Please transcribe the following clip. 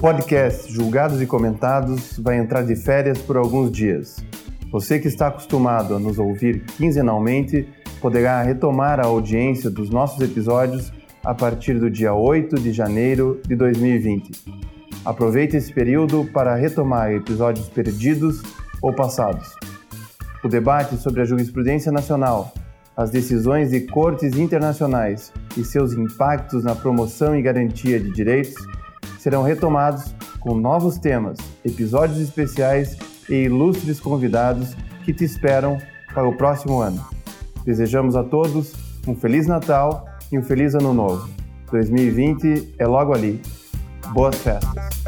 podcast Julgados e Comentados vai entrar de férias por alguns dias. Você que está acostumado a nos ouvir quinzenalmente poderá retomar a audiência dos nossos episódios a partir do dia 8 de janeiro de 2020. Aproveite esse período para retomar episódios perdidos ou passados. O debate sobre a jurisprudência nacional, as decisões de cortes internacionais e seus impactos na promoção e garantia de direitos serão retomados com novos temas, episódios especiais e ilustres convidados que te esperam para o próximo ano. Desejamos a todos um Feliz Natal e um Feliz Ano Novo. 2020 é logo ali. Boas festas!